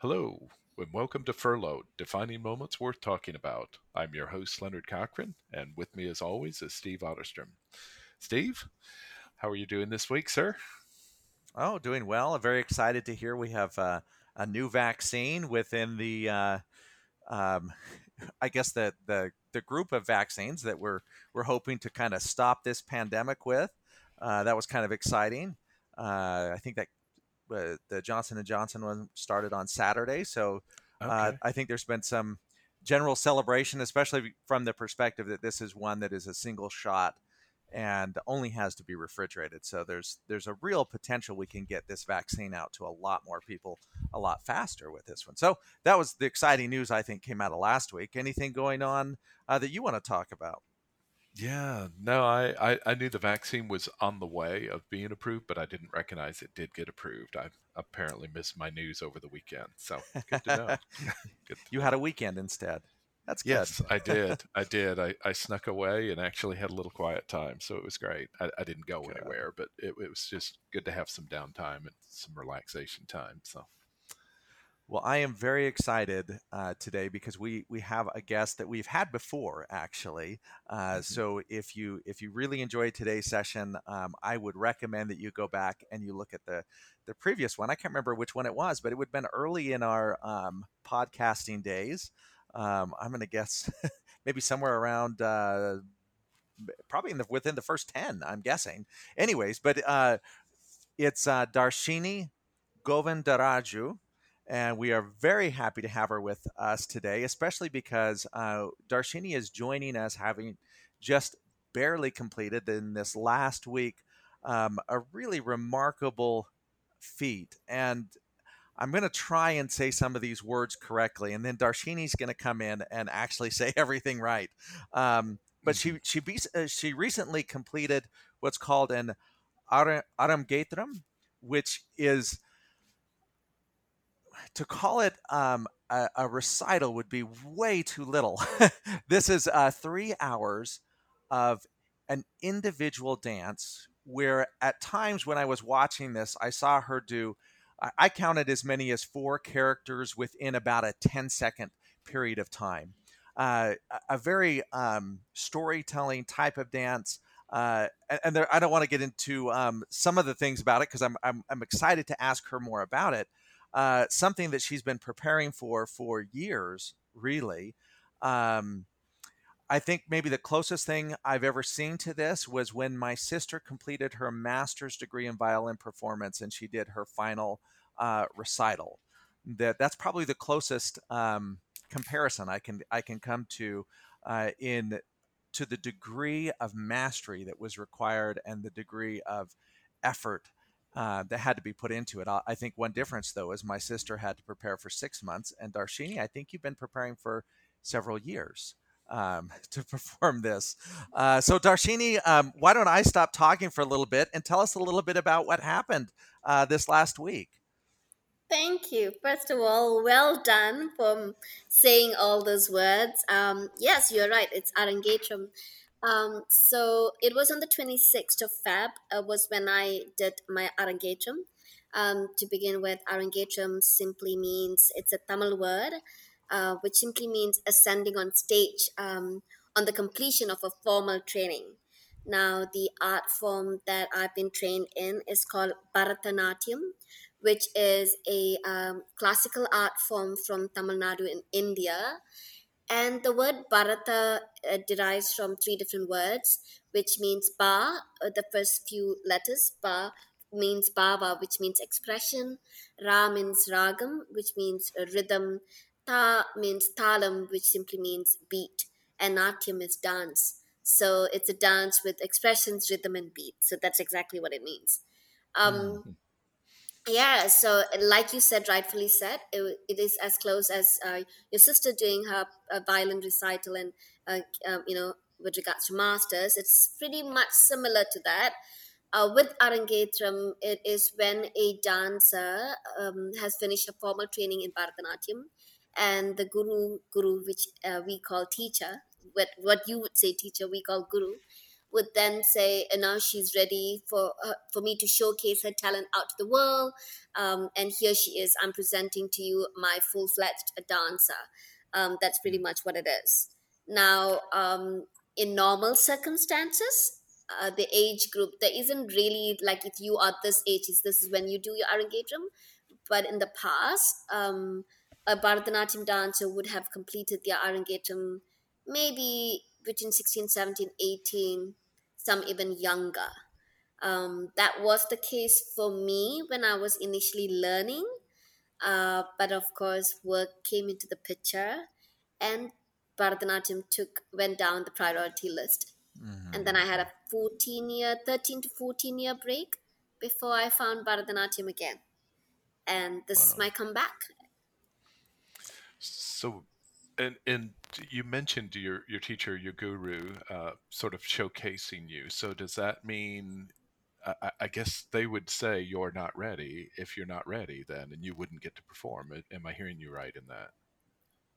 Hello, and welcome to Furloughed, defining moments worth talking about. I'm your host, Leonard Cochran, and with me, as always, is Steve Otterstrom. Steve, how are you doing this week, sir? Oh, doing well. I'm very excited to hear we have uh, a new vaccine within the, uh, um, I guess the, the the group of vaccines that we're we're hoping to kind of stop this pandemic with. Uh, that was kind of exciting. Uh, I think that uh, the Johnson and Johnson one started on Saturday, so uh, Okay. I think there's been some general celebration, especially from the perspective that this is one that is a single shot and only has to be refrigerated. So there's there's a real potential we can get this vaccine out to a lot more people a lot faster with this one. So that was the exciting news I think came out of last week. Anything going on uh, that you want to talk about? Yeah, no, I, I, I knew the vaccine was on the way of being approved, but I didn't recognize it did get approved. I apparently missed my news over the weekend, so good to know. good to you know. had a weekend instead. That's good. Yes, I did. I did. I, I snuck away and actually had a little quiet time, so it was great. I, I didn't go Good. anywhere, but it, it was just good to have some downtime and some relaxation time. So, Well, I am very excited uh, today because we we have a guest that we've had before, actually. Uh, Mhm. so if you if you really enjoyed today's session, um, I would recommend that you go back and you look at the the previous one. I can't remember which one it was, but it would have been early in our um, podcasting days. Um, I'm going to guess maybe somewhere around. Uh, Probably in the within the first ten, I'm guessing. Anyways, but uh, it's uh, Darshini Govindaraju, and we are very happy to have her with us today, especially because uh, Darshini is joining us having just barely completed in this last week um, a really remarkable feat. And I'm going to try and say some of these words correctly, and then Darshini's going to come in and actually say everything right. Um, but she she be, uh, she recently completed what's called an Aram, Aramgatram, which is to call it um, a, a recital would be way too little. this is uh, three hours of an individual dance where at times when I was watching this, I saw her do, I, counted as many as four characters within about a 10 second period of time. Uh, a, very um, storytelling type of dance. Uh, and and there, I don't want to get into um, some of the things about it because I'm, I'm, I'm excited to ask her more about it uh, something that she's been preparing for for years, really. Um, I think maybe the closest thing I've ever seen to this was when my sister completed her master's degree in violin performance and she did her final uh, recital. That that's probably the closest um, comparison I can I can come to uh, in to the degree of mastery that was required and the degree of effort uh, that had to be put into it. I I think one difference, though, is my sister had to prepare for six months, and Darshini, I think you've been preparing for several years um, to perform this. Uh, so, Darshini, um, why don't I stop talking for a little bit and tell us a little bit about what happened uh, this last week? Thank you. First of all, well done for saying all those words. Um, yes, you're right. It's Arangetram. Um, so it was on the 26th of Feb uh, was when I did my Arangetram. Um, to begin with, Arangetram simply means it's a Tamil word, uh, which simply means ascending on stage um, on the completion of a formal training. Now, the art form that I've been trained in is called Bharatanatyam, which is a um, classical art form from Tamil Nadu in India. And the word Bharata uh, derives from three different words, which means Ba, uh, the first few letters, Ba means Bhava, which means expression, Ra means Ragam, which means rhythm, Ta means Talam, which simply means beat, and Natyam is dance. So it's a dance with expressions, rhythm, and beat. So that's exactly what it means. Um, Mhm. Yeah, so like you said, rightfully said, it, it is as close as uh, your sister doing her uh, violin recital and, uh, um, you know, with regards to masters. It's pretty much similar to that. Uh, with Arangetram, it is when a dancer um, has finished a formal training in Bharatanatyam and the guru, guru which uh, we call teacher, what, what you would say teacher, we call guru, would then say, and now she's ready for uh, for me to showcase her talent out to the world. Um, and here she is. I'm presenting to you my full fledged dancer. Um, that's pretty much what it is. Now, um, in normal circumstances, uh, the age group there isn't really like if you are this age, is this is when you do your Arangetram. But in the past, um, a Bharatanatyam dancer would have completed their Arangetram maybe between 16, 17, 18, some even younger. Um, that was the case for me when I was initially learning. Uh, but of course, work came into the picture and Bharatanatyam took went down the priority list. Mm-hmm. And then I had a 14 year, 13 to 14 year break before I found Bharatanatyam again. And this wow. is my comeback. So, and and you mentioned your your teacher, your guru, uh, sort of showcasing you. So does that mean? I, I, guess they would say you're not ready if you're not ready, then, and you wouldn't get to perform. Am I hearing you right in that?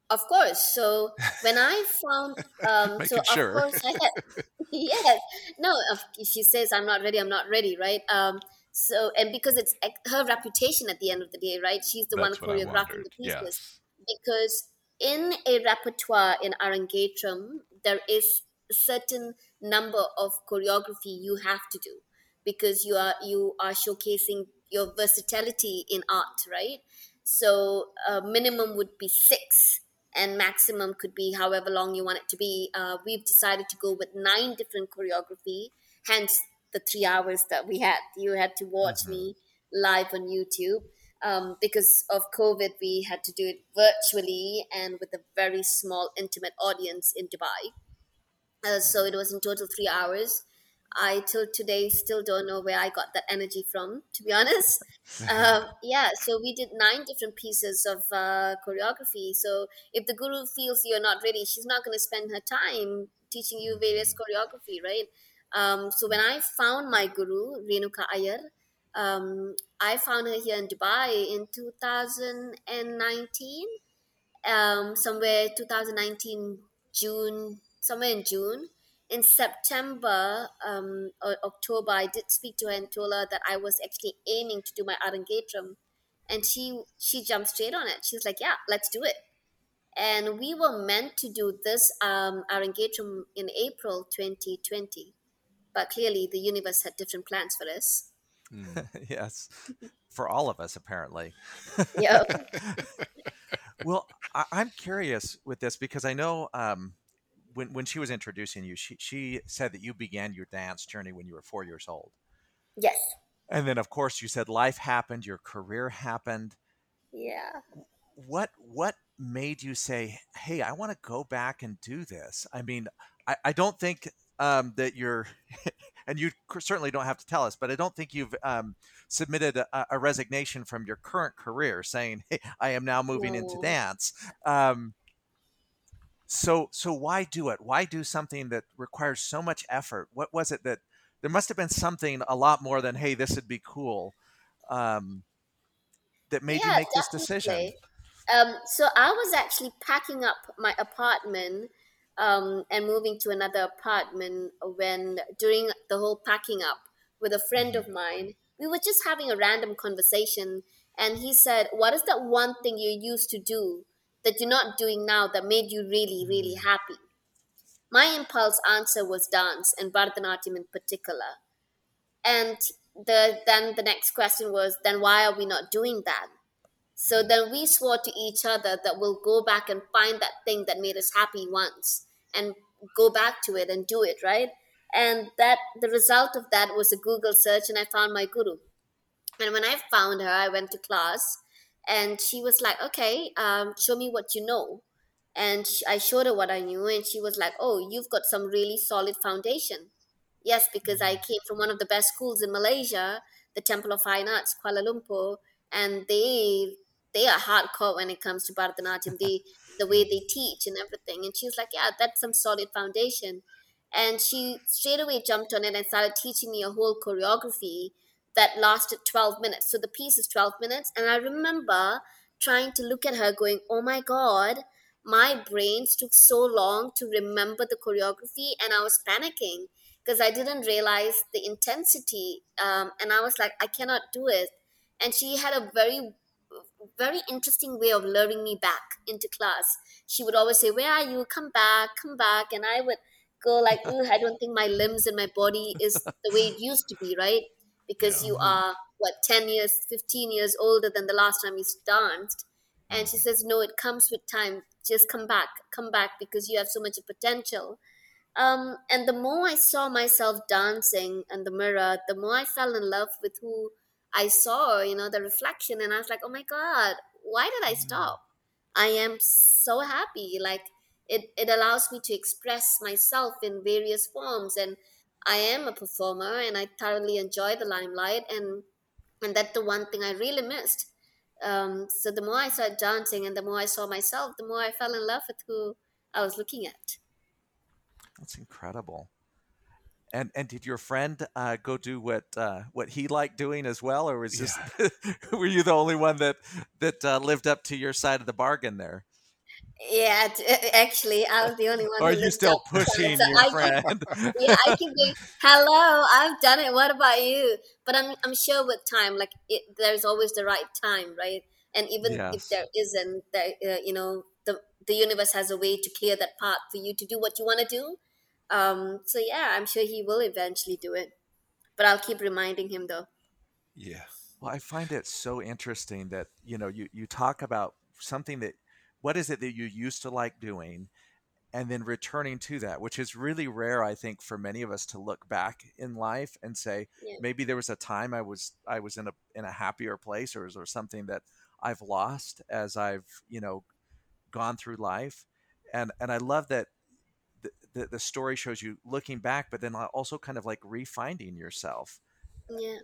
Of course. So when I found, um, so sure. of course I had, yes, no. If she says I'm not ready, I'm not ready, right? Um, so and because it's her reputation at the end of the day, right? She's the That's one choreographing the pieces. Yes. Because in a repertoire in Arangetram, there is a certain number of choreography you have to do because you are you are showcasing your versatility in art, right? So uh, minimum would be six, and maximum could be however long you want it to be. Uh, we've decided to go with nine different choreography, hence the three hours that we had. You had to watch mm-hmm. me live on YouTube um, because of COVID, we had to do it virtually and with a very small, intimate audience in Dubai. Uh, so it was in total three hours. I till today still don't know where I got that energy from, to be honest. uh, yeah, so we did nine different pieces of uh, choreography. So if the guru feels you're not ready, she's not going to spend her time teaching you various choreography, right? Um, so when I found my guru, Renuka Iyer, um, I found her here in Dubai in 2019, um, somewhere 2019 June, somewhere in June. In September um, or October, I did speak to her and told her that I was actually aiming to do my Arangetram, and she she jumped straight on it. She was like, "Yeah, let's do it." And we were meant to do this um, Arangetram in April 2020, but clearly the universe had different plans for us. Mm. yes, for all of us, apparently. Yeah. well, I- am curious with this because I know um, when when she was introducing you, she she said that you began your dance journey when you were four years old. Yes. And then, of course, you said life happened, your career happened. Yeah. What what made you say, "Hey, I want to go back and do this"? I mean, I, I don't think um, that you're and you certainly don't have to tell us, but I don't think you've um, submitted a, a, resignation from your current career saying, "Hey, I am now moving no. into dance." Um, so, so why do it? Why do something that requires so much effort? What was it that there must have been something a lot more than, "Hey, this would be cool," um, that made yeah, you make definitely. this decision? Um, so I was actually packing up my apartment um, and moving to another apartment when during the whole packing up with a friend of mine we were just having a random conversation and he said what is that one thing you used to do that you're not doing now that made you really really mm. happy? My impulse answer was dance and bharatanatyam in particular. And the then the next question was then why are we not doing that? So then we swore to each other that we'll go back and find that thing that made us happy once and go back to it and do it right? And that the result of that was a google search and i found my guru. And when i found her i went to class and she was like okay um, show me what you know. And i showed her what i knew and she was like oh you've got some really solid foundation. Yes because i came from one of the best schools in malaysia the temple of fine arts kuala lumpur and they they are hardcore when it comes to Bharatanatyam. They the way they teach and everything. And she was like, Yeah, that's some solid foundation. And she straight away jumped on it and started teaching me a whole choreography that lasted 12 minutes. So the piece is 12 minutes. And I remember trying to look at her going, Oh my God, my brains took so long to remember the choreography. And I was panicking because I didn't realize the intensity. Um, and I was like, I cannot do it. And she had a very, very interesting way of luring me back into class. She would always say, Where are you? Come back, come back. And I would go like, I don't think my limbs and my body is the way it used to be, right? Because Yeah. you are, what, 10 years, 15 years older than the last time you danced. And she says, No, it comes with time. Just come back, come back because you have so much potential. Um, and the more I saw myself dancing in the mirror, the more I fell in love with who I saw, you know, the reflection. And I was like, oh my God, why did I stop? I am so happy. Like, it, it allows me to express myself in various forms. And I am a performer and I thoroughly enjoy the limelight. And, and that's the one thing I really missed. Um, so the more I started dancing and the more I saw myself, the more I fell in love with who I was looking at. That's incredible. And and did your friend uh, go do what uh, what he liked doing as well, or was this were you the only one that that uh, lived up to your side of the bargain there? Yeah, t- actually, I was the only one. Are you still up to it. pushing So your I keep- friend? yeah, I keep going. Hello, I've done it. What about you? But I'm I'm sure with time, like it, there's always the right time, right? And even Yes. if there isn't, there, uh, you know, the the universe has a way to clear that path for you to do what you want to do. Um, so yeah, I'm sure he will eventually do it. But I'll keep reminding him though. Yeah. Well, I find it so interesting that you know you you talk about something that what is it that you used to like doing, and then returning to that, which is really rare, I think, for many of us to look back in life and say Yeah. maybe there was a time I was I was in a in a happier place, or is there something that I've lost as I've you know gone through life, and and I love that. The, the, story shows you looking back, but then also kind of like refinding yourself. Yeah.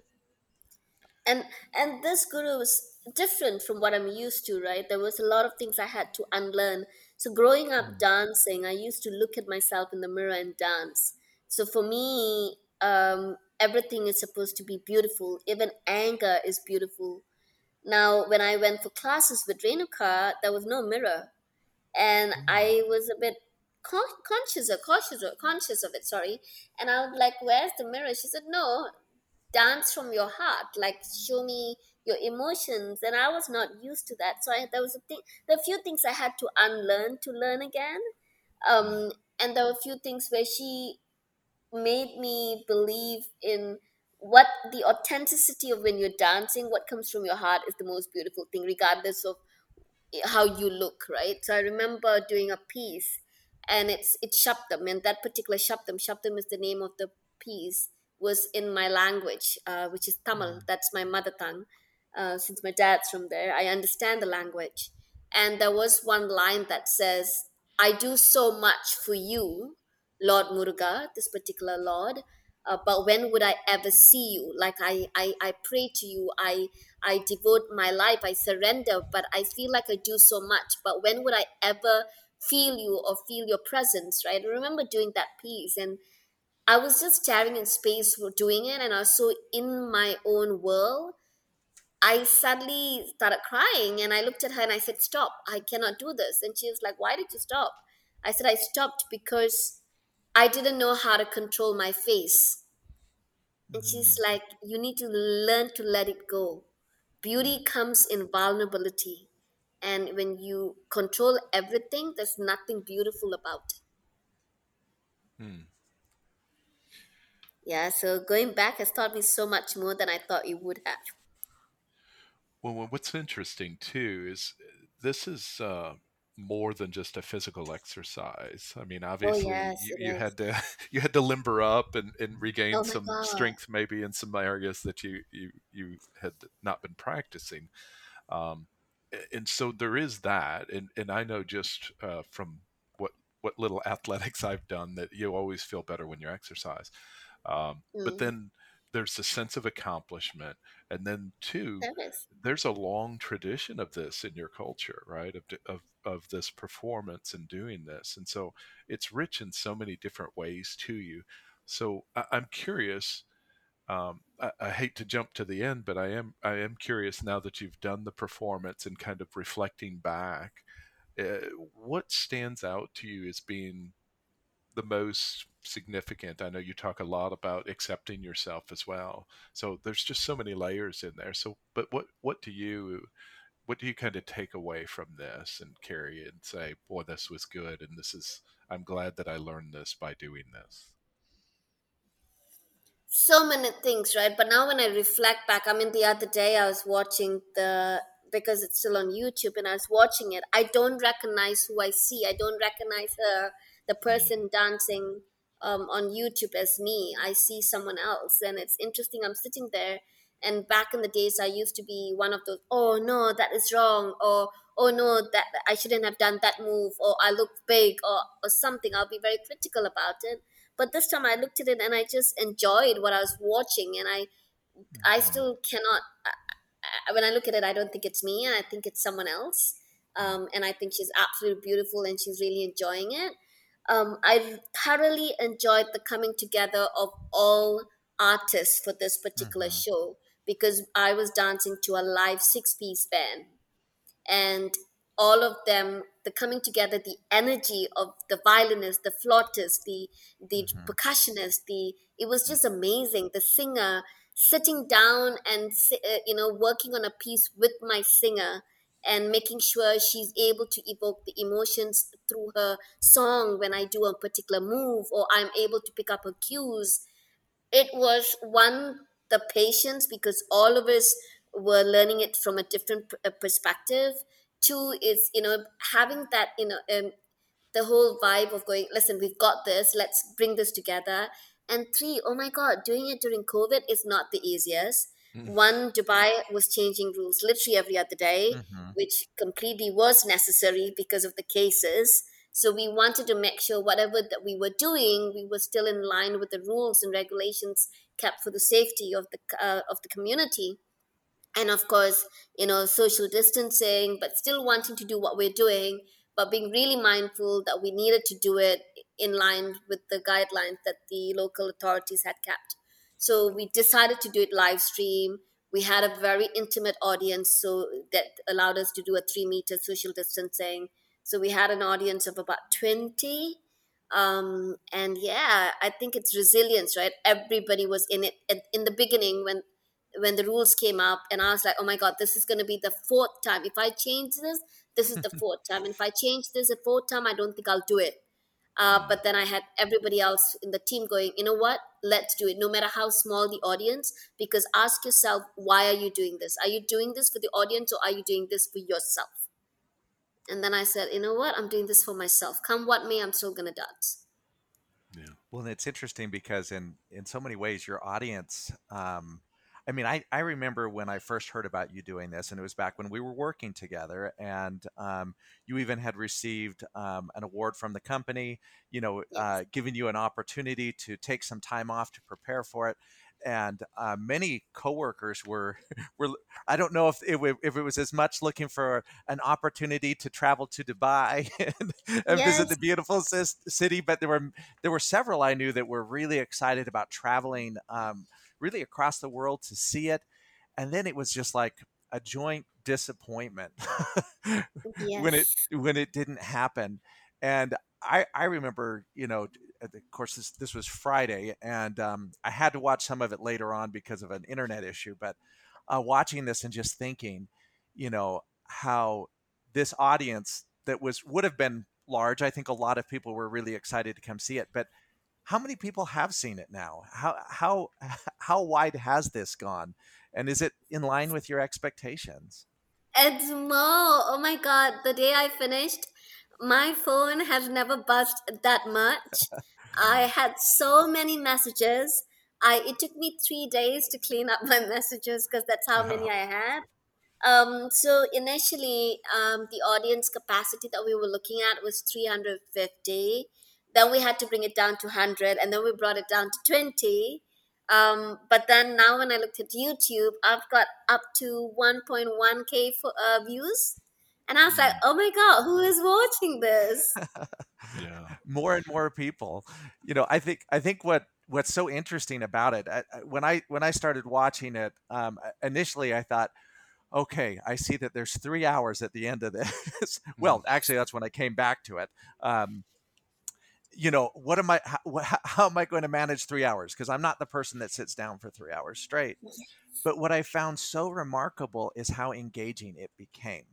And and this guru was different from what I'm used to, right? There was a lot of things I had to unlearn. So growing up Mm. dancing, I used to look at myself in the mirror and dance. So for me, um, everything is supposed to be beautiful. Even anger is beautiful. Now, when I went for classes with Renuka, there was no mirror, and I was a bit conscious or cautious or conscious of it. Sorry, and I was like, "Where's the mirror?" She said, "No, dance from your heart like show me your emotions and i was not used to that so I, there was a thing there were few things i had to unlearn to learn again um, and there were a few things where she made me believe in what the authenticity of when you're dancing what comes from your heart is the most beautiful thing regardless of how you look right so i remember doing a piece and it's it's Shabdam and that particular Shabdam Shabdam is the name of the piece was in my language uh, which is Tamil. That's my mother tongue uh, since my dad's from there. I understand the language. And there was one line that says I do so much for you Lord Muruga this particular Lord uh, but when would I ever see you? Like I, I I pray to you. I I devote my life. I surrender but I feel like I do so much. But when would I ever feel you or feel your presence right I remember doing that piece and I was just staring in space for doing it and I was so in my own world I suddenly started crying and I looked at her and I said, Stop, I cannot do this. And she was like, Why did you stop? I said, I stopped because I didn't know how to control my face. And she's mm. like, You need to learn to let it go. Beauty comes in vulnerability. And when you control everything, there's nothing beautiful about it. Hmm. Yeah, so going back has taught me so much more than I thought it would have. Well, what's interesting too is this is uh, more than just a physical exercise. I mean, obviously, Oh, yes, you, you had to you had to limber up and, and regain Oh some God. strength, maybe in some areas that you you you had not been practicing. Um, and so there is that, and and I know just uh, from what what little athletics I've done that you always feel better when you exercise. Um, but Mm. then there's a sense of accomplishment, and then two, There is. a long tradition of this in your culture, right? Of, of of this performance and doing this, and so it's rich in so many different ways to you. So I, I'm curious. Um, I, I hate to jump to the end, but I am I am curious now that you've done the performance and kind of reflecting back. Uh, what stands out to you as being the most significant? I know you talk a lot about accepting yourself as well. So there's just so many layers in there. So, but what what do you what do you kind of take away from this and carry and say, boy, this was good, and this is I'm glad that I learned this by doing this. So many things, right? But now when I reflect back, I mean, the other day I was watching the because it's still on YouTube and I was watching it. I don't recognize who I see. I don't recognize her, the person dancing um, on YouTube as me. I see someone else, and it's interesting. I'm sitting there and back in the days, I used to be one of those, oh no, that is wrong, or oh no, that I shouldn't have done that move, or I look big, or, or something. I'll be very critical about it. But this time I looked at it and I just enjoyed what I was watching, and I, I mm-hmm. still cannot. I, when I look at it, I don't think it's me, and I think it's someone else. Um, and I think she's absolutely beautiful, and she's really enjoying it. Um, I thoroughly enjoyed the coming together of all artists for this particular mm-hmm. show because I was dancing to a live six piece band. And all of them, the coming together, the energy of the violinist, the flautist, the the mm-hmm. percussionist, the it was just amazing. The singer sitting down and uh, you know working on a piece with my singer and making sure she's able to evoke the emotions through her song when I do a particular move or I'm able to pick up her cues. It was one the patience because all of us were learning it from a different uh, perspective two is you know having that you know um, the whole vibe of going listen we've got this let's bring this together and three oh my god doing it during covid is not the easiest mm-hmm. one dubai was changing rules literally every other day mm-hmm. which completely was necessary because of the cases so we wanted to make sure whatever that we were doing, we were still in line with the rules and regulations kept for the safety of the uh, of the community. And of course, you know, social distancing, but still wanting to do what we're doing, but being really mindful that we needed to do it in line with the guidelines that the local authorities had kept. So we decided to do it live stream. We had a very intimate audience, so that allowed us to do a three meter social distancing so we had an audience of about 20. Um, and yeah, I think it's resilience, right? Everybody was in it in the beginning when when the rules came up, and I was like, oh my god, this is going to be the fourth time. If I change this, this is the fourth time, and if I change this a fourth time, I don't think I'll do it. Uh, but then I had everybody else in the team going, you know what? Let's do it, no matter how small the audience. Because ask yourself, why are you doing this? Are you doing this for the audience or are you doing this for yourself? And then I said, you know what? I'm doing this for myself. Come what may, I'm still going to dance. Yeah. Well, it's interesting because in in so many ways, your audience. Um, I mean, I, I remember when I first heard about you doing this, and it was back when we were working together, and um, you even had received um, an award from the company, you know, yes. uh, giving you an opportunity to take some time off to prepare for it and uh, many coworkers were were I don't know if it, if it was as much looking for an opportunity to travel to Dubai and, and yes. visit the beautiful city, but there were there were several I knew that were really excited about traveling um, really across the world to see it, and then it was just like a joint disappointment yes. when it when it didn't happen, and I I remember you know of course, this this was Friday, and um, I had to watch some of it later on because of an internet issue. But uh, watching this and just thinking, you know, how this audience that was would have been large. I think a lot of people were really excited to come see it, but how many people have seen it now? How how how wide has this gone? And is it in line with your expectations? It's more. Oh my god! The day I finished, my phone has never buzzed that much. I had so many messages. I it took me three days to clean up my messages because that's how many I had. Um, so initially, um, the audience capacity that we were looking at was 350. Then we had to bring it down to 100, and then we brought it down to 20. Um, but then now, when I looked at YouTube, I've got up to 1.1k for, uh, views. And I was like, oh my God, who is watching this? yeah. More and more people. You know, I think I think what what's so interesting about it I, when I when I started watching it, um, initially I thought, okay, I see that there's three hours at the end of this. well, mm. actually, that's when I came back to it. Um, you know, what am I? How, how am I going to manage three hours? Because I'm not the person that sits down for three hours straight. But what I found so remarkable is how engaging it became.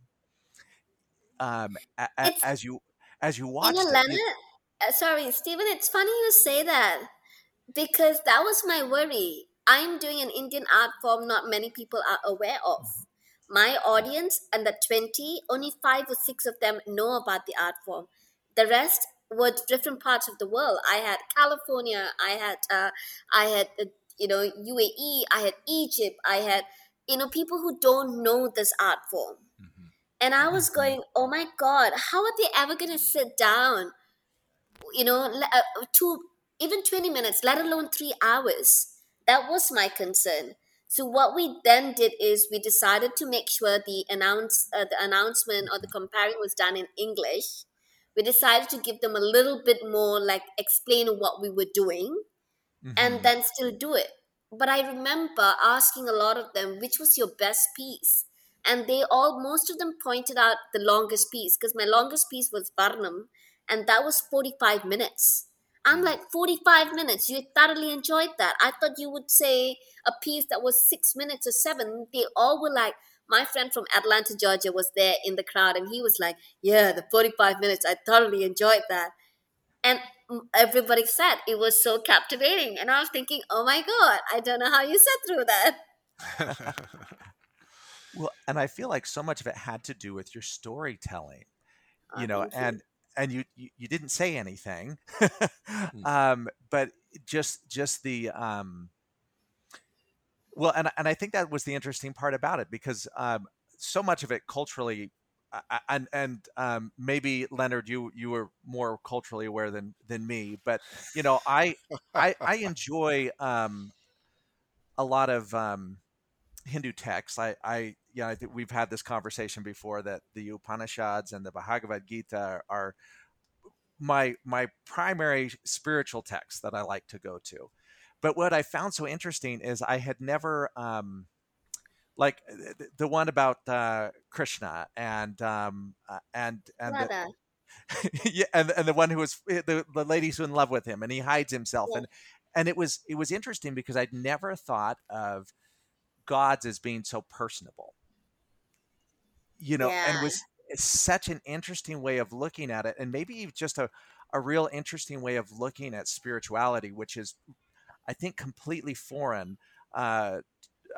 Um, a, a, as you as you watch you know, it, it, uh, sorry, Stephen. It's funny you say that because that was my worry. I'm doing an Indian art form not many people are aware of. My audience and the 20, only five or six of them know about the art form. The rest were different parts of the world. I had California, I had, uh, I had, uh, you know, UAE, I had Egypt, I had, you know, people who don't know this art form. Mhm. And I was going, oh my God, how are they ever going to sit down, you know, uh, two, even 20 minutes, let alone three hours? That was my concern. So what we then did is we decided to make sure the announce uh, the announcement or the comparing was done in English. We decided to give them a little bit more like explain what we were doing and Mhm. then still do it. But I remember asking a lot of them, which was your best piece? And they all, most of them pointed out the longest piece because my longest piece was Varnam, and that was 45 minutes. I'm like, 45 minutes. You thoroughly enjoyed that. I thought you would say a piece that was six minutes or seven. They all were like, my friend from Atlanta, Georgia was there in the crowd, and he was like, Yeah, the 45 minutes, I thoroughly enjoyed that. And everybody said it was so captivating. And I was thinking, oh my God, I don't know how you sat through that. well, and I feel like so much of it had to do with your storytelling. you Oh, know thank you. and and you you, you didn't say anything Hmm. um but just just the um well and and i think that was the interesting part about it because um so much of it culturally and and um, maybe Leonard, you you were more culturally aware than than me, but you know, I I, I enjoy um, a lot of um, Hindu texts. I, I, you know, I think we've had this conversation before that the Upanishads and the Bhagavad Gita are, are my my primary spiritual texts that I like to go to. But what I found so interesting is I had never um, like th- the one about uh, Krishna and um, uh, and and the, yeah, and and the one who was eh, the the lady's in love with him and he hides himself Yeah. and and it was it was interesting because I'd never thought of gods as being so personable. You know and was such an interesting way of looking at it and maybe just a, a real interesting way of looking at spirituality which is i think completely foreign uh,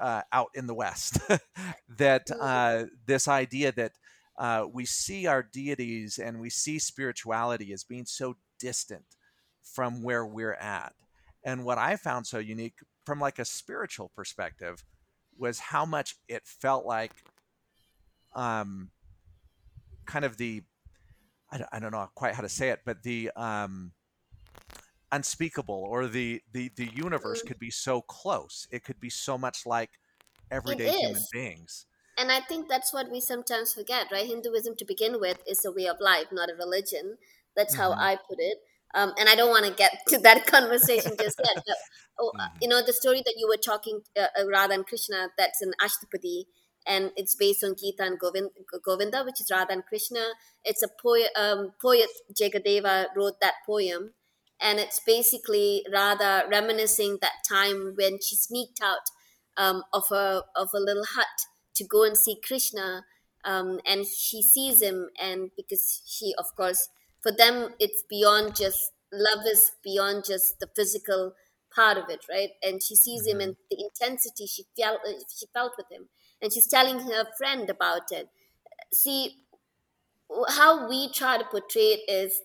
uh, out in the west that uh, this idea that uh, we see our deities and we see spirituality as being so distant from where we're at. And what i found so unique from like a spiritual perspective was how much it felt like um, kind of the I don't, I don't know quite how to say it, but the um, unspeakable or the, the the universe Mm. could be so close. It could be so much like everyday human beings. And I think that's what we sometimes forget, right? Hinduism, to begin with, is a way of life, not a religion. That's how Mhm. I put it. Um, and I don't want to get to that conversation just yet. But, oh, Mhm. you know, the story that you were talking, uh, uh, Radha and Krishna, that's in Ashtapadi, and it's based on Gita and Govind, Govinda, which is Radha and Krishna. It's a poet, um, poet Jayadeva wrote that poem. And it's basically Radha reminiscing that time when she sneaked out um, of a of a little hut to go and see Krishna, um, and she sees him, and because she, of course, for them, it's beyond just love is beyond just the physical part of it, right? And she sees him Mhm. and the intensity she felt she felt with him, and she's telling her friend about it. See, how we try to portray it is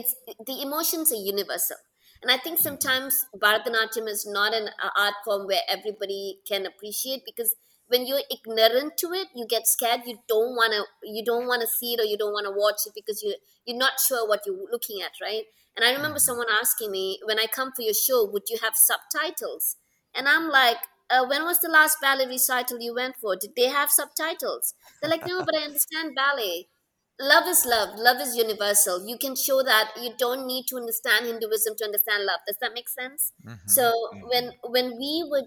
it's the emotions are universal. And i think sometimes bharatanatyam is not an art form where everybody can appreciate because when you're ignorant to it you get scared. You don't want to you don't want to see it or you don't want to watch it because you you're not sure what you're looking at right? And i remember Mhm. someone asking me when i come for your show would you have subtitles? And i'm like uh, when was the last ballet recital you went for? Did they have subtitles? They're like no but i understand ballet love is love love is universal you can show that you don't need to understand hinduism to understand love does that make sense Mhm. so Mhm. when when we were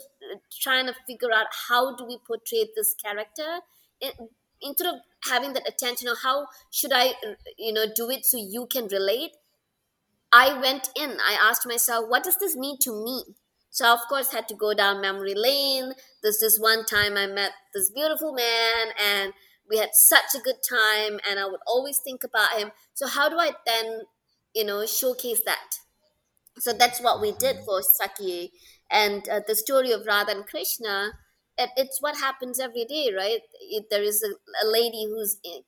trying to figure out how do we portray this character it, instead of having that attention or how should i uh, you know do it so you can relate I went in. I asked myself, what does this mean to me? So of course had to go down memory lane. There's this one time I met this beautiful man and we had such a good time and I would always think about him. So how do I then, you know, showcase that? So that's what we did for Sakya. And uh, the story of Radha and Krishna, it, it's what happens every day, right? It, there is a, a lady who's eh,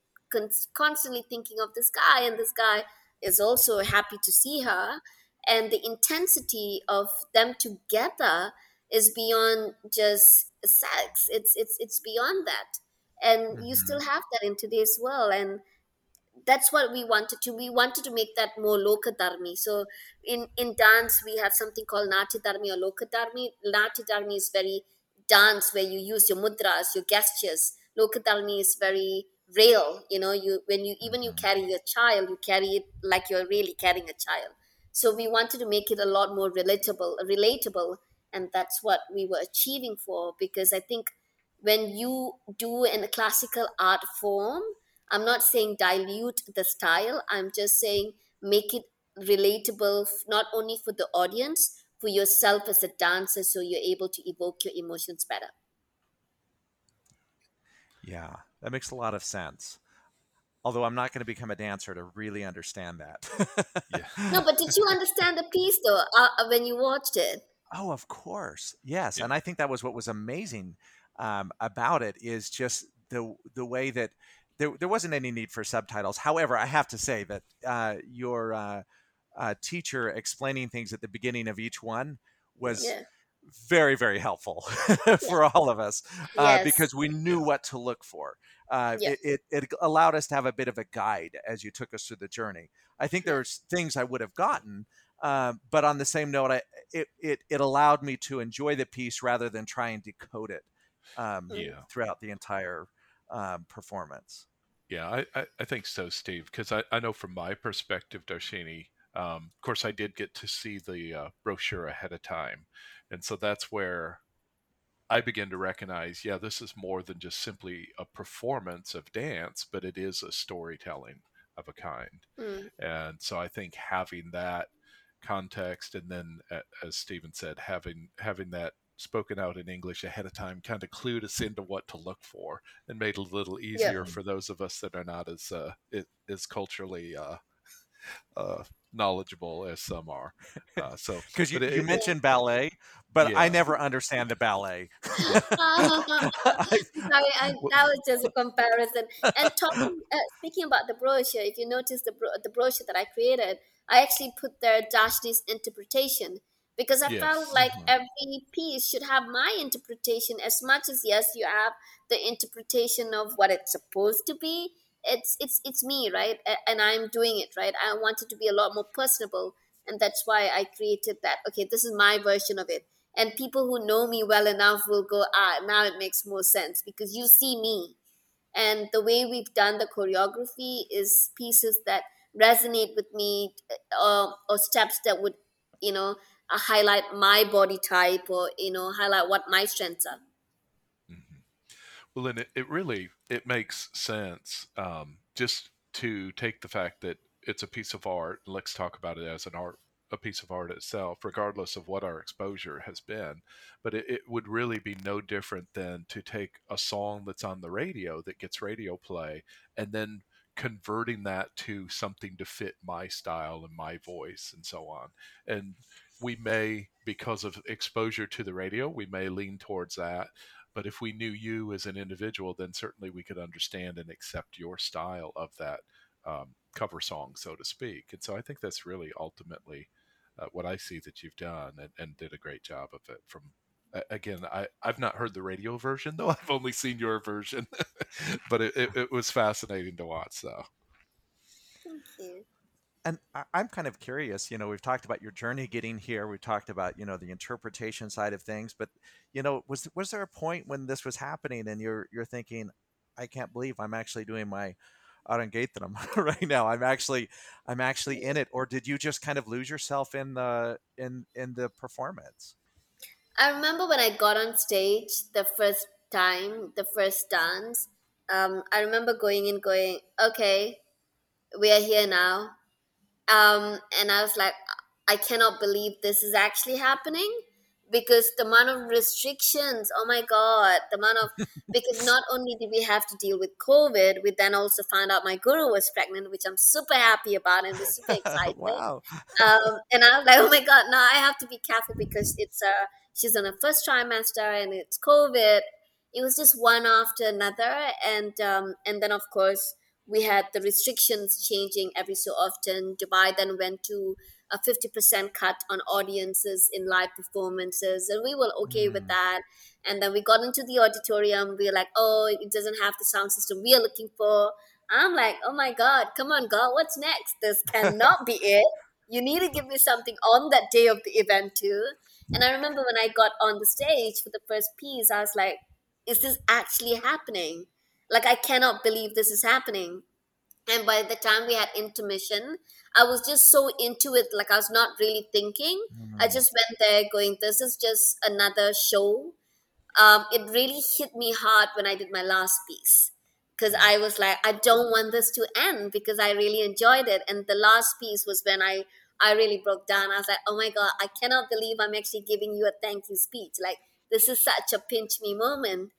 constantly thinking of this guy, and this guy is also happy to see her. And the intensity of them together is beyond just sex. It's it's it's beyond that, and mm-hmm. you still have that in today's world. And that's what we wanted to. We wanted to make that more lokadharmi. So in in dance, we have something called natyadharmi or lokadarmi. Natyadharmi is very dance where you use your mudras, your gestures. Lokadharmi is very real you know you when you even you carry your child you carry it like you're really carrying a child so we wanted to make it a lot more relatable relatable and that's what we were achieving for because i think when you do in a classical art form i'm not saying dilute the style i'm just saying make it relatable not only for the audience for yourself as a dancer so you're able to evoke your emotions better yeah that makes a lot of sense. Although I'm not going to become a dancer to really understand that. yeah. No, but did you understand the piece though uh, uh, when you watched it? Oh, of course, yes. Yeah. And I think that was what was amazing um, about it is just the the way that there, there wasn't any need for subtitles. However, I have to say that uh, your uh, uh, teacher explaining things at the beginning of each one was yeah very very helpful for all of us uh, yes. because we knew what to look for uh, yes. it, it, it, allowed us to have a bit of a guide as you took us through the journey i think there's things i would have gotten uh, but on the same note I, it, it, it allowed me to enjoy the piece rather than try and decode it um, yeah. throughout the entire um, performance yeah I, I, I, think so steve because I, I know from my perspective darshini um, of course i did get to see the uh, brochure ahead of time and so that's where I begin to recognize, yeah, this is more than just simply a performance of dance, but it is a storytelling of a kind. Mm. And so I think having that context, and then as Stephen said, having having that spoken out in English ahead of time kind of clued us into what to look for and made it a little easier yeah. for those of us that are not as uh, as culturally uh, uh, knowledgeable as some are. Uh, so because you, you mentioned ballet, but yeah. I never understand the ballet. Sorry, I, that was just a comparison. And talking, uh, speaking about the brochure, if you notice the bro- the brochure that I created, I actually put there Darshini's interpretation because I yes. felt like mm-hmm. every piece should have my interpretation as much as yes, you have the interpretation of what it's supposed to be it's it's it's me right and i'm doing it right i want it to be a lot more personable and that's why i created that okay this is my version of it and people who know me well enough will go ah now it makes more sense because you see me and the way we've done the choreography is pieces that resonate with me uh, or steps that would you know uh, highlight my body type or you know highlight what my strengths are well, and it, it really it makes sense um, just to take the fact that it's a piece of art. Let's talk about it as an art, a piece of art itself, regardless of what our exposure has been. But it, it would really be no different than to take a song that's on the radio that gets radio play and then converting that to something to fit my style and my voice and so on. And we may, because of exposure to the radio, we may lean towards that. But if we knew you as an individual, then certainly we could understand and accept your style of that um, cover song, so to speak. And so I think that's really ultimately uh, what I see that you've done and, and did a great job of it from again, I, I've not heard the radio version though. I've only seen your version, but it, it, it, was fascinating to watch. You and I'm kind of curious. You know, we've talked about your journey getting here. We've talked about you know the interpretation side of things, but you know, was was there a point when this was happening and you're you're thinking, I can't believe I'm actually doing my Arangetram right now. I'm actually I'm actually in it, or did you just kind of lose yourself in the in in the performance? I remember when I got on stage the first time, the first dance. Um, I remember going in, going, okay, we are here now um, and I was like, I cannot believe this is actually happening because the amount of restrictions oh my god the amount of because not only did we have to deal with covid we then also found out my guru was pregnant which i'm super happy about and was super excited wow. um, and i was like oh my god now i have to be careful because it's uh she's on her first trimester and it's covid it was just one after another and um, and then of course we had the restrictions changing every so often. Dubai then went to a 50% cut on audiences in live performances and we were okay mm. with that. And then we got into the auditorium. We were like oh it doesn't have the sound system we are looking for. I'm like oh my god come on god what's next? This cannot be it. You need to give me something on that day of the event too. And i remember when i got on the stage for the first piece i was like is this actually happening like i cannot believe this is happening. And by the time we had intermission i was just so into it like i was not really thinking. Mm-hmm. i just went there going this is just another show. Um, it really hit me hard when i did my last piece because i was like i don't want this to end because i really enjoyed it. And the last piece was when i i really broke down. I was like oh my god i cannot believe i'm actually giving you a thank you speech. Like this is such a pinch me moment.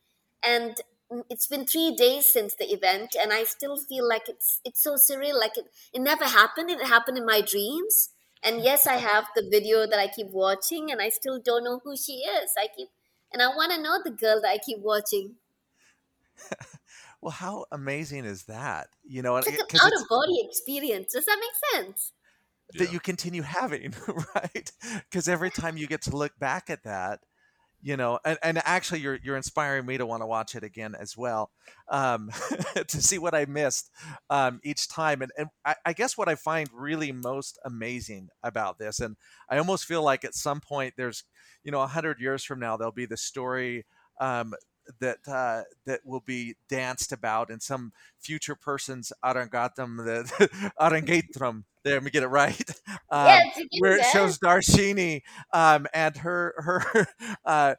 And Mm, it's been three days since the event and i still feel like it's it's so surreal like it, it never happened. It happened in my dreams. And yes i have the video that i keep watching and i still don't know who she is. I keep and i want to know the girl that i keep watching. Well how amazing is that? You know it's like an out of body experience. Does that make sense? That yeah. you continue having right? Because every time you get to look back at that you know and, and actually you're you're inspiring me to want to watch it again as well um, to see what i missed um, each time and, and I, I, guess what i find really most amazing about this and i almost feel like at some point there's you know 100 years from now there'll be the story um, that uh, that will be danced about in some future person's arangatam the arangetram there let me get it right. Um, yeah, where it shows darshini um, and her her uh,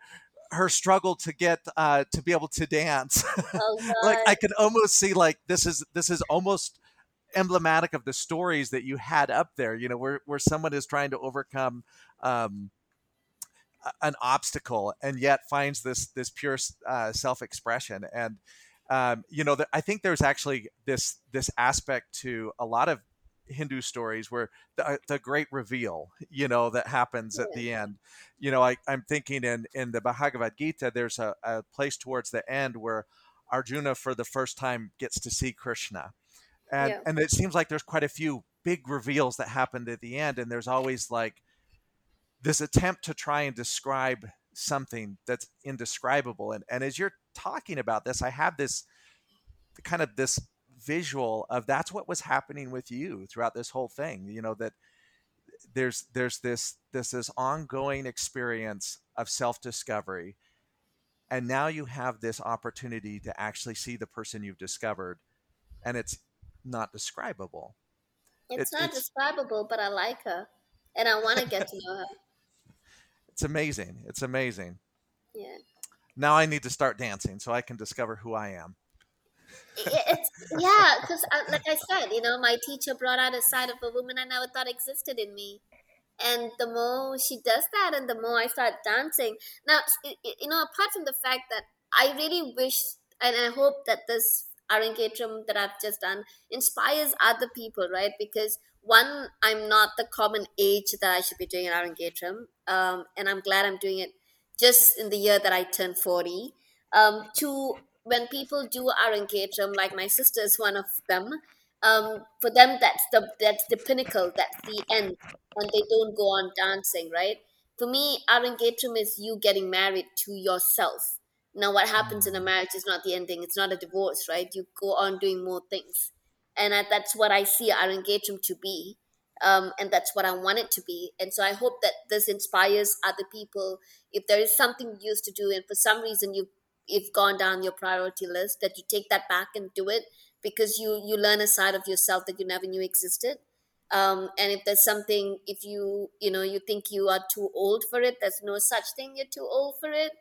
her struggle to get uh, to be able to dance. Oh, like i can almost see like this is this is almost emblematic of the stories that you had up there you know where where someone is trying to overcome um, an obstacle and yet finds this this pure uh, self-expression. And um, you know the, i think there's actually this this aspect to a lot of hindu stories where the, uh, the great reveal you know that happens at the end. You know I, i'm thinking in in the bhagavad gita there's a, a place towards the end where arjuna for the first time gets to see krishna. And yeah. and it seems like there's quite a few big reveals that happened at the end and there's always like this attempt to try and describe something that's indescribable. And and as you're talking about this i have this kind of this visual of that's what was happening with you throughout this whole thing you know that there's there's this this this ongoing experience of self-discovery. And now you have this opportunity to actually see the person you've discovered and it's not describable. It's it, not it's, describable but i like her and i want to get to know her it's amazing. It's amazing. Yeah. Now I need to start dancing so I can discover who I am. It's yeah, because uh, like I said, you know, my teacher brought out a side of a woman I never thought existed in me, and the more she does that, and the more I start dancing. Now, you know, apart from the fact that I really wish and I hope that this Arangetram that I've just done inspires other people, right? Because one, I'm not the common age that I should be doing an Arangetram, um, and I'm glad I'm doing it just in the year that I turned 40. Um, two, when people do Arangetram, like my sister is one of them, um, for them that's the that's the pinnacle, that's the end, and they don't go on dancing, right? For me, Arangetram is you getting married to yourself. Now, what happens in a marriage is not the ending; it's not a divorce, right? You go on doing more things and that's what I see Arangetram to be. Um, and that's what I want it to be. And so I hope that this inspires other people. If there is something you used to do, and for some reason you've you've gone down your priority list, that you take that back and do it because you you learn a side of yourself that you never knew existed. Um, and if there's something, if you you know you think you are too old for it, there's no such thing. You're too old for it.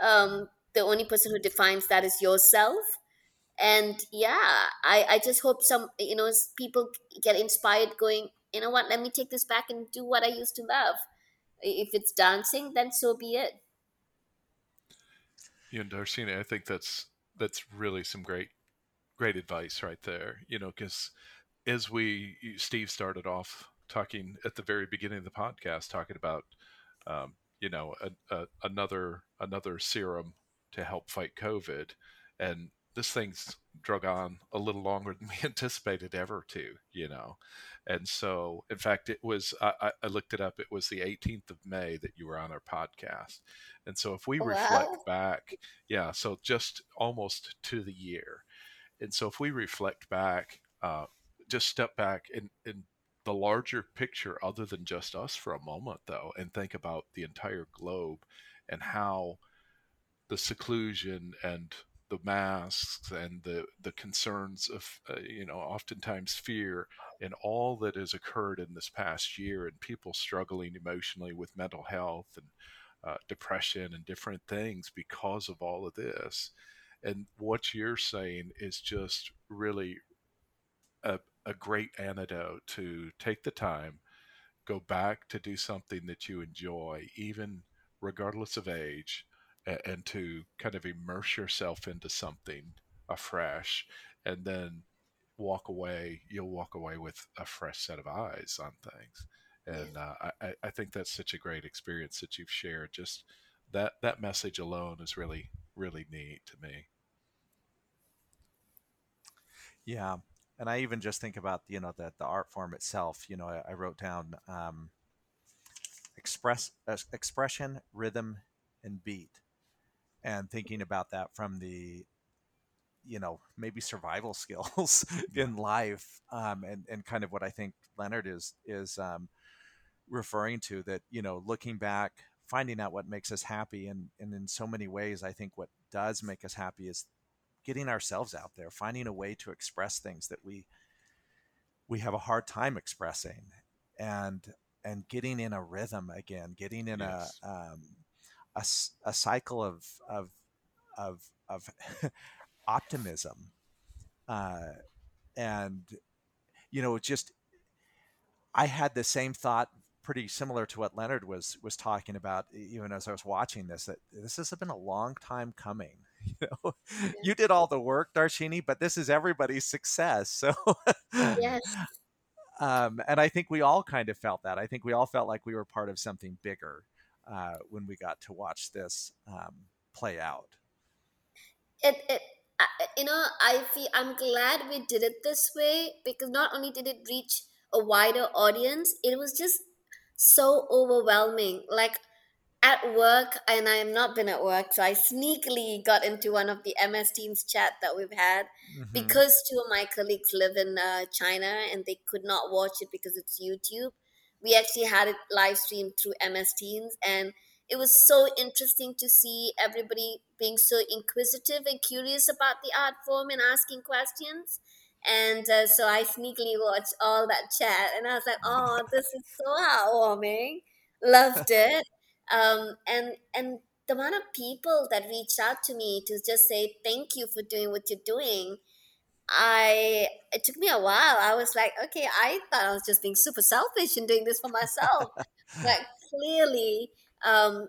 Um, the only person who defines that is yourself and yeah i i just hope some you know people get inspired going you know what? Let me take this back and do what I used to love. If it's dancing, then so be it. You know, Darshini, I think that's that's really some great great advice right there. You know, because as we Steve started off talking at the very beginning of the podcast, talking about um, you know a, a, another another serum to help fight COVID, and this thing's drug on a little longer than we anticipated ever to, you know. And so, in fact, it was, I, I looked it up, it was the 18th of May that you were on our podcast. And so, if we wow. reflect back, yeah, so just almost to the year. And so, if we reflect back, uh, just step back in, in the larger picture, other than just us for a moment, though, and think about the entire globe and how the seclusion and the masks and the the concerns of uh, you know oftentimes fear and all that has occurred in this past year and people struggling emotionally with mental health and uh, depression and different things because of all of this. And what you're saying is just really a, a great antidote to take the time go back to do something that you enjoy even regardless of age and to kind of immerse yourself into something afresh and then walk away you'll walk away with a fresh set of eyes on things. And uh, I, I think that's such a great experience that you've shared. Just that that message alone is really really neat to me. Yeah. And i even just think about you know the, the art form itself you know i, I wrote down um, express uh, expression rhythm and beat and thinking about that from the you know maybe survival skills in life um, and and kind of what I think Leonard is is um, referring to that you know looking back finding out what makes us happy and and in so many ways I think what does make us happy is getting ourselves out there finding a way to express things that we we have a hard time expressing and and getting in a rhythm again getting in yes. a um, a, a cycle of of of, of optimism uh, and you know just i had the same thought pretty similar to what leonard was was talking about even as i was watching this that this has been a long time coming you know? You did all the work darshini but this is everybody's success so yes. um, and i think we all kind of felt that. I think we all felt like we were part of something bigger uh, when we got to watch this um, play out. It, it, you know, I feel I'm glad we did it this way because not only did it reach a wider audience, it was just so overwhelming. Like at work, and I have not been at work, so I sneakily got into one of the MS Teams chat that we've had mm-hmm. because two of my colleagues live in uh, China and they could not watch it because it's YouTube we actually had it live streamed through MS Teams, and it was so interesting to see everybody being so inquisitive and curious about the art form and asking questions. And uh, so I sneakily watched all that chat, and I was like, "Oh, this is so heartwarming." Loved it, um, and and the amount of people that reached out to me to just say thank you for doing what you're doing I it took me a while. I was like, okay, I thought I was just being super selfish and doing this for myself, but clearly, um,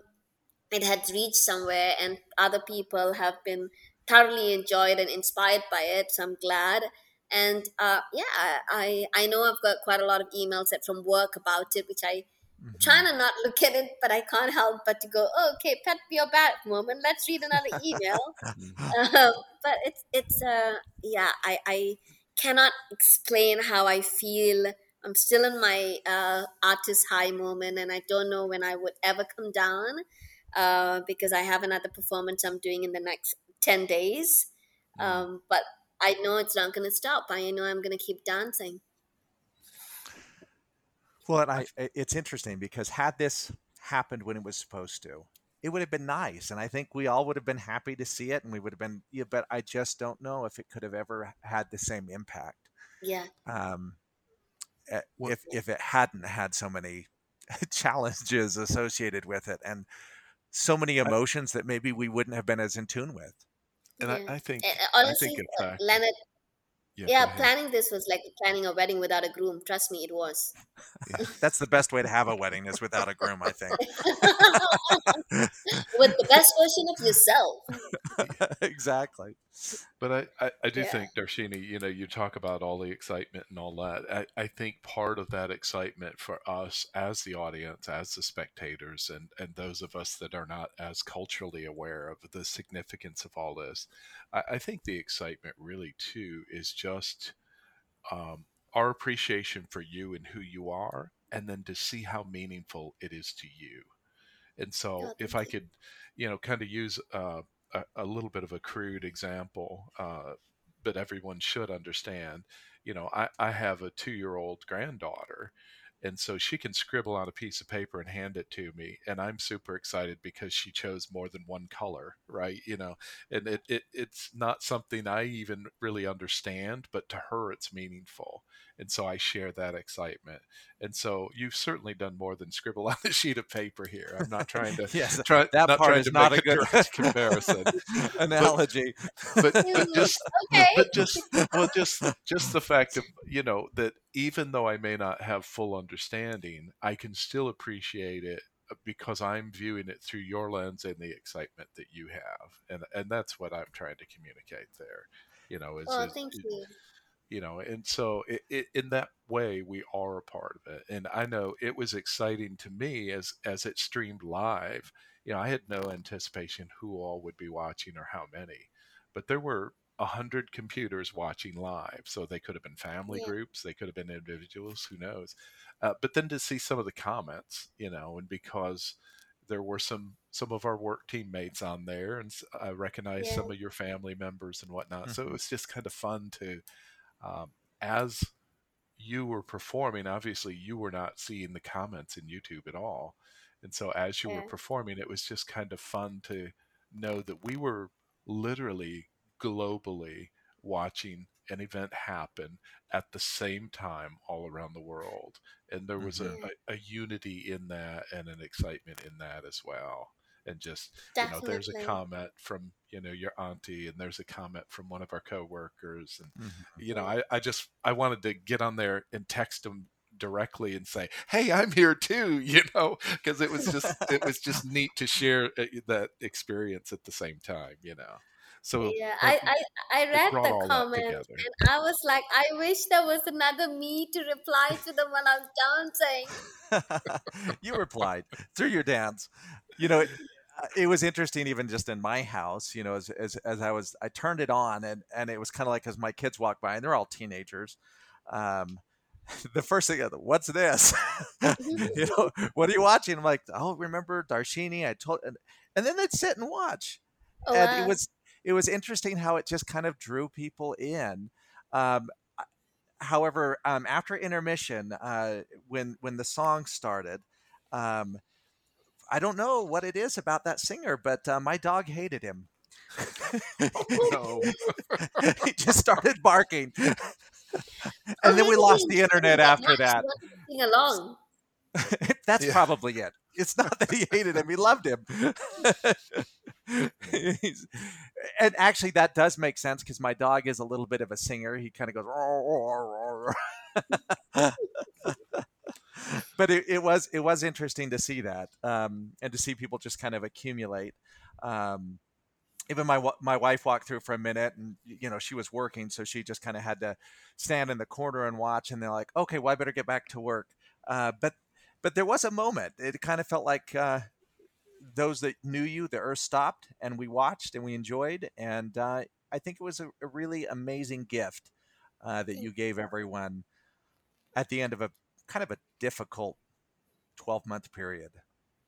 it had reached somewhere, and other people have been thoroughly enjoyed and inspired by it. So I'm glad. And uh, yeah, I I know I've got quite a lot of emails from work about it, which I Mm-hmm. trying to not look at it, but I can't help but to go, oh, okay, pet your back moment. Let's read another email. um, but it's it's uh yeah, I I cannot explain how I feel. I'm still in my uh, artist high moment, and I don't know when I would ever come down uh, because I have another performance I'm doing in the next ten days. Mm-hmm. Um, but I know it's not going to stop. I know I'm going to keep dancing. Well, and I, it's interesting because had this happened when it was supposed to, it would have been nice, and I think we all would have been happy to see it, and we would have been. Yeah, but I just don't know if it could have ever had the same impact. Yeah. Um, eh, if if it hadn't had so many challenges associated with it, and so many emotions that maybe we wouldn't have been as in tune with. And yeah. I, I, think, honestly, I think in fact, Leonard, Yeah, Yeah, go ahead. planning this was like planning a wedding without a groom. Trust me, it was. That's the best way to have a wedding is without a groom, I think. With the best version of yourself. exactly. But I, I, I do Yeah. think, Darshini, you know, you talk about all the excitement and all that. I, I think part of that excitement for us as the audience, as the spectators, and, and those of us that are not as culturally aware of the significance of all this, I, I think the excitement really, too, is just um, our appreciation for you and who you are, and then to see how meaningful it is to you. And so, Oh, if I could, you know, kind of use uh, a, a little bit of a crude example, uh, but everyone should understand, you know, I, I have a two year old granddaughter. And so she can scribble on a piece of paper and hand it to me. And I'm super excited because she chose more than one color, right? You know, and it, it it's not something I even really understand, but to her it's meaningful. And so I share that excitement. And so you've certainly done more than scribble on a sheet of paper here. I'm not trying to Yes, try that not part is to not make a good direct comparison. analogy. But but Mm, just okay. but just well just just the fact of you know that even though I may not have full understanding, I can still appreciate it uh, because I'm viewing it through your lens and the excitement that you have. And and that's what I'm trying to communicate there. You know, is, Oh, is thank is- you. You know and so it, it, in that way we are a part of it and i know it was exciting to me as as it streamed live you know i had no anticipation who all would be watching or how many but there were a hundred computers watching live so they could have been family Yeah. groups they could have been individuals who knows uh, but then to see some of the comments you know and because there were some some of our work teammates on there and i recognized Yeah. some of your family members and whatnot so it Mhm. was just kind of fun to um, as you were performing, obviously you were not seeing the comments in YouTube at all. And so as you were performing, it was just kind of fun to know that we were literally globally watching an event happen at the same time all around the world. And there was Mhm. a, a, a unity in that and an excitement in that as well. And just you know there's a comment from you know your auntie and there's a comment from one of our coworkers and Mhm. you know I, I just i wanted to get on there and text them directly and say hey i'm here too you know because it was just it was just neat to share uh, that experience at the same time you know so Yeah, I, I I read the comment and I was like, I wish there was another me to reply to them when I'm dancing. you replied through your dance. You know, it, uh, was interesting even just in my house. You know, as as, as I was, I turned it on and and it was kind of like as my kids walked by and they're all teenagers. Um, the first thing, what's this? you know, what are you watching? I'm like, oh, remember Darshini? I told, and, and then they'd sit and watch Oh, and wow. it was it was interesting how it just kind of drew people in. Um, however, um, after intermission, uh, when when the song started, um, I don't know what it is about that singer, but uh, my dog hated him. he just started barking, and Oh, then we lost he the internet after that. Sing along. That's Yeah. probably it. It's not that he hated him; he loved him. And actually, that does make sense because my dog is a little bit of a singer. He kind of goes, "Roar, roar, roar." but it, it was it was interesting to see that um, and to see people just kind of accumulate. Um, even my my wife walked through for a minute, and you know she was working, so she just kind of had to stand in the corner and watch. And they're like, "Okay, well I better get back to work." Uh, but but there was a moment. It kind of felt like uh, those that knew you, the earth stopped, and we watched and we enjoyed. And uh, I think it was a, a really amazing gift uh, that you gave everyone at the end of a kind of a difficult twelve month period.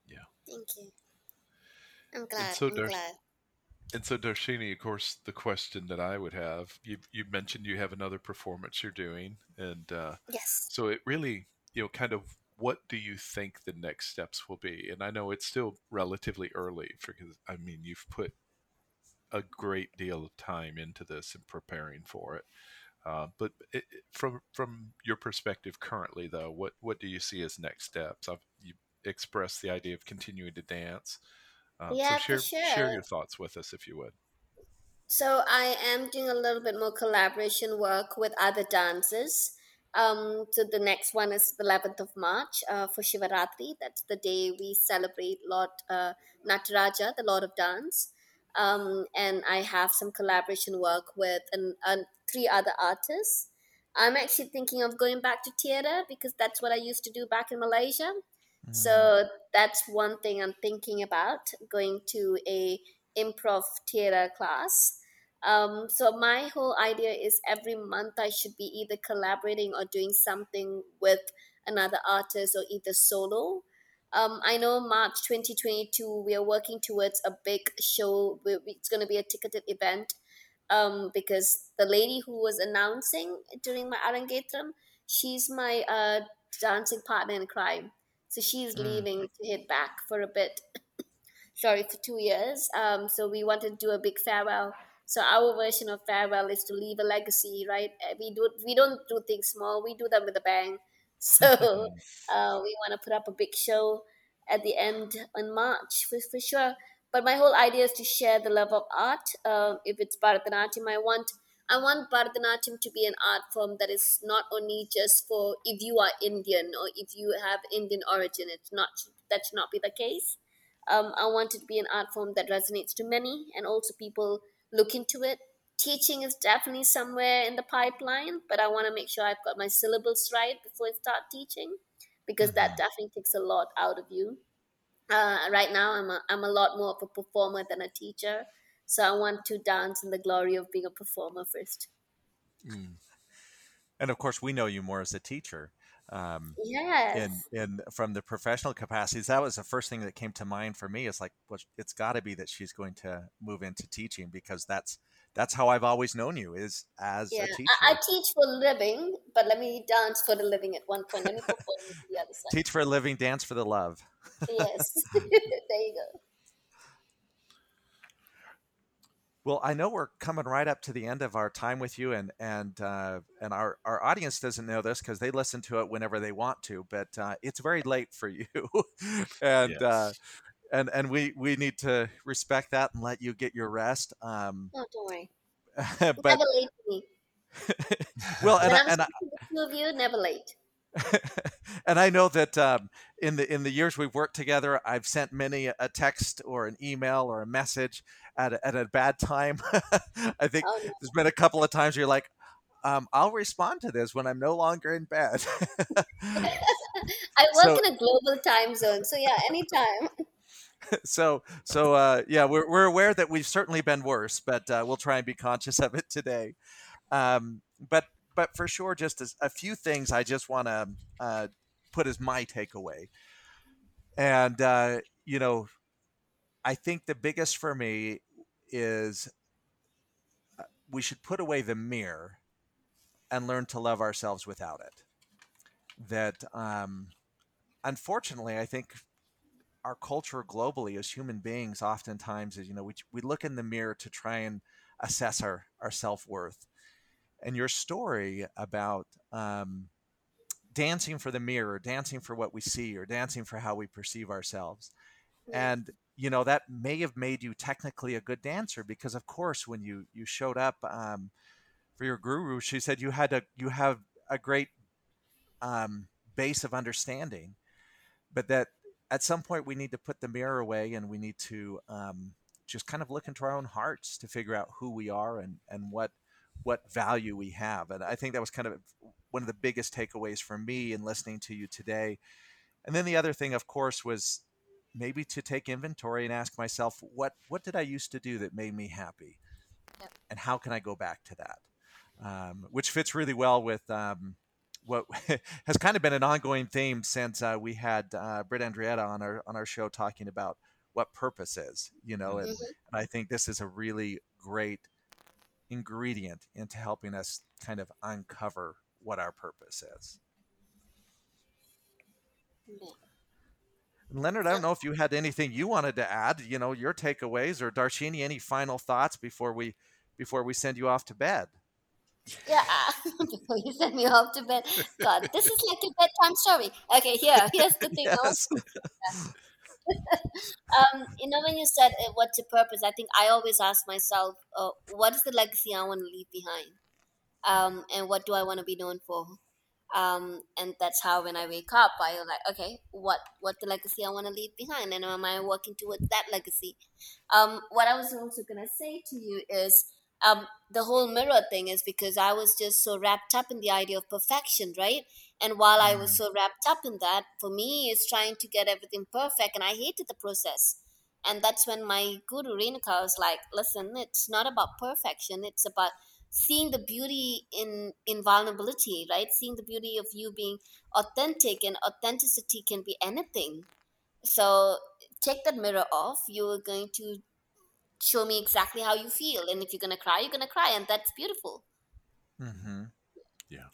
Yeah. Thank you. I'm glad. so I'm Darsh- glad. and so darshini of course the question that i would have you you mentioned you have another performance you're doing and uh Yes. So it really, you know, kind of what do you think the next steps will be? And I know it's still relatively early because I mean you've put a great deal of time into this and preparing for it. Uh, but it, from from your perspective currently, though, what what do you see as next steps? I've, you expressed the idea of continuing to dance. Um, Yeah, so for share share your thoughts with us if you would. So I am doing a little bit more collaboration work with other dancers. Um, so the next one is the 11th of March uh, for Shivaratri. That's the day we celebrate Lord uh, Nataraja, the Lord of Dance. Um, and I have some collaboration work with an, an, three other artists. I'm actually thinking of going back to theater because that's what I used to do back in Malaysia. Mm. So that's one thing I'm thinking about going to a improv theater class. Um, so my whole idea is every month I should be either collaborating or doing something with another artist or either solo. Um, I know March 2022 we are working towards a big show. It's going to be a ticketed event um, because the lady who was announcing during my Arangetram, she's my uh, dancing partner in crime. So she's mm. leaving to head back for a bit. Sorry, for two years. Um, so we wanted to do a big farewell so our version of farewell is to leave a legacy, right? Uh, we do we don't do things small. We do them with a bang. So uh, we want to put up a big show at the end in March for, for sure. But my whole idea is to share the love of art. Uh, if it's Bharatanatyam, I want I want Bharatanatyam to be an art form that is not only just for if you are Indian or if you have Indian origin. It's not that should not be the case. Um, I want it to be an art form that resonates to many and also people look into it. Teaching is definitely somewhere in the pipeline, but I want to make sure I've got my syllables right before I start teaching because mm-hmm. that definitely takes a lot out of you. Uh, right now, I'm a, I'm a lot more of a performer than a teacher. So I want to dance in the glory of being a performer first. Mm. And of course, we know you more as a teacher um, yes. in in from the professional capacities that was the first thing that came to mind for me is like well, it's got to be that she's going to move into teaching because that's that's how I've always known you is as yeah. a teacher. I, I, teach for a living, but let me dance for the living at one point. Let me perform the other side. Teach for a living, dance for the love. yes, there you go. Well, I know we're coming right up to the end of our time with you, and and uh, and our, our audience doesn't know this because they listen to it whenever they want to, but uh, it's very late for you, and uh, yes. And and we we need to respect that and let you get your rest. Um, oh, don't worry. but, never late me. well, and, I, and I, two of you never late. and I know that um, in the in the years we've worked together, I've sent many a text or an email or a message at a, at a bad time. I think oh, no. there's been a couple of times where you're like, um, I'll respond to this when I'm no longer in bed. I work so, in a global time zone, so yeah, anytime. so so uh, yeah, we're we're aware that we've certainly been worse, but uh, we'll try and be conscious of it today. Um, but but for sure, just as a few things I just want to uh, put as my takeaway. And uh, you know, I think the biggest for me is uh, we should put away the mirror and learn to love ourselves without it. That, um, unfortunately, I think our culture globally as human beings oftentimes is, you know, we, we look in the mirror to try and assess our, our self worth. And your story about um, dancing for the mirror, dancing for what we see, or dancing for how we perceive ourselves. And you know that may have made you technically a good dancer because of course when you you showed up um, for your guru she said you had a you have a great um, base of understanding but that at some point we need to put the mirror away and we need to um, just kind of look into our own hearts to figure out who we are and and what what value we have and i think that was kind of one of the biggest takeaways for me in listening to you today and then the other thing of course was maybe to take inventory and ask myself what what did I used to do that made me happy, yep. and how can I go back to that, um, which fits really well with. Um, what has kind of been an ongoing theme since uh, we had uh, Britt Andreatta on our on our show talking about what purpose is, you know, and, mm-hmm. and I think this is a really great ingredient into helping us kind of uncover what our purpose is. Yeah. Leonard, I don't know if you had anything you wanted to add. You know, your takeaways, or Darshini, any final thoughts before we before we send you off to bed? Yeah, before you send me off to bed. God, this is like a bedtime story. Okay, here, here's the thing. Yes. um, you know, when you said uh, what's your purpose, I think I always ask myself, uh, what is the legacy I want to leave behind? Um, and what do I want to be known for? Um, and that's how when I wake up, I'm like, okay, what what the legacy I want to leave behind, and am I working towards that legacy? Um, what I was also gonna say to you is, um, the whole mirror thing is because I was just so wrapped up in the idea of perfection, right? And while I was Mm. so wrapped up in that, for me, it's trying to get everything perfect, and I hated the process. And that's when my guru Renuka was like, "Listen, it's not about perfection; it's about seeing the beauty in in vulnerability, right? Seeing the beauty of you being authentic, and authenticity can be anything. So take that mirror off. You're going to show me exactly how you feel, and if you're gonna cry, you're gonna cry, and that's beautiful." mm-hmm. Yeah.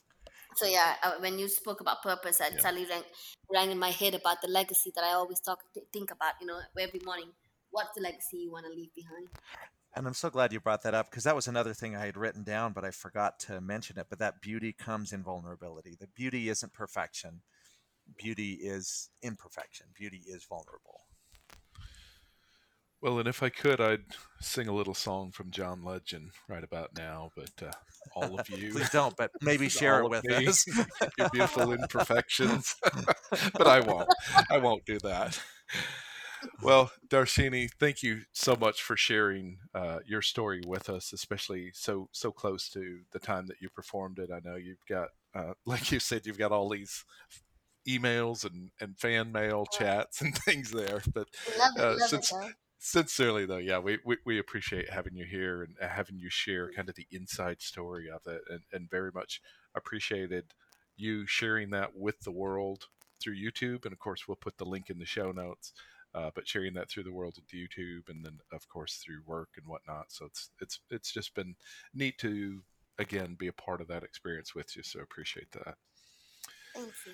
So yeah, uh, when you spoke about purpose, it Yeah. suddenly rang, rang in my head about the legacy that I always talk think about. You know, every morning, what's the legacy you want to leave behind? And I'm so glad you brought that up because that was another thing I had written down, but I forgot to mention it. But that beauty comes in vulnerability. The beauty isn't perfection. Beauty is imperfection. Beauty is vulnerable. Well, and if I could, I'd sing a little song from John Legend right about now. But uh, all of you, Please don't, but maybe share it with me, us. your beautiful imperfections. but I won't. I won't do that. Well, Darshini, thank you so much for sharing uh, your story with us, especially so so close to the time that you performed it. I know you've got, uh, like you said, you've got all these emails and, and fan mail chats and things there. But Love it, uh, love since though. Sincerely though, yeah, we, we, we appreciate having you here and uh, having you share kind of the inside story of it, and, and very much appreciated you sharing that with the world through YouTube, and of course we'll put the link in the show notes. Uh, but sharing that through the world of YouTube, and then of course through work and whatnot. So it's it's it's just been neat to again be a part of that experience with you. So appreciate that. Thank you.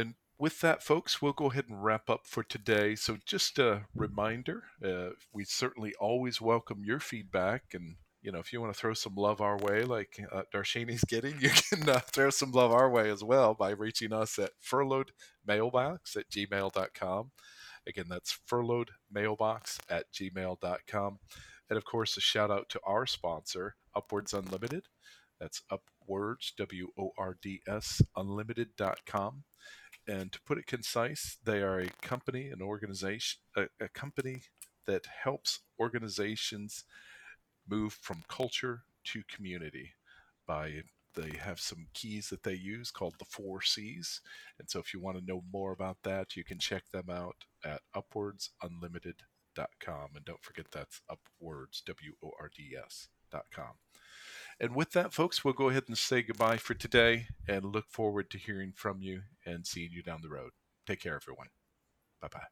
And with that, folks, we'll go ahead and wrap up for today. So, just a reminder uh, we certainly always welcome your feedback. And, you know, if you want to throw some love our way, like uh, Darshini's getting, you can uh, throw some love our way as well by reaching us at furloughedmailbox at gmail.com. Again, that's furloughedmailbox at gmail.com. And of course, a shout out to our sponsor, UpWords Unlimited. That's UpWords, W O R D S, unlimited.com and to put it concise, they are a company, an organization, a, a, company that helps organizations move from culture to community by they have some keys that they use called the four C's. And so if you want to know more about that, you can check them out at upwordsunlimited.com. And don't forget that's upwords, W O R D S.com. And with that, folks, we'll go ahead and say goodbye for today and look forward to hearing from you and seeing you down the road. Take care, everyone. Bye bye.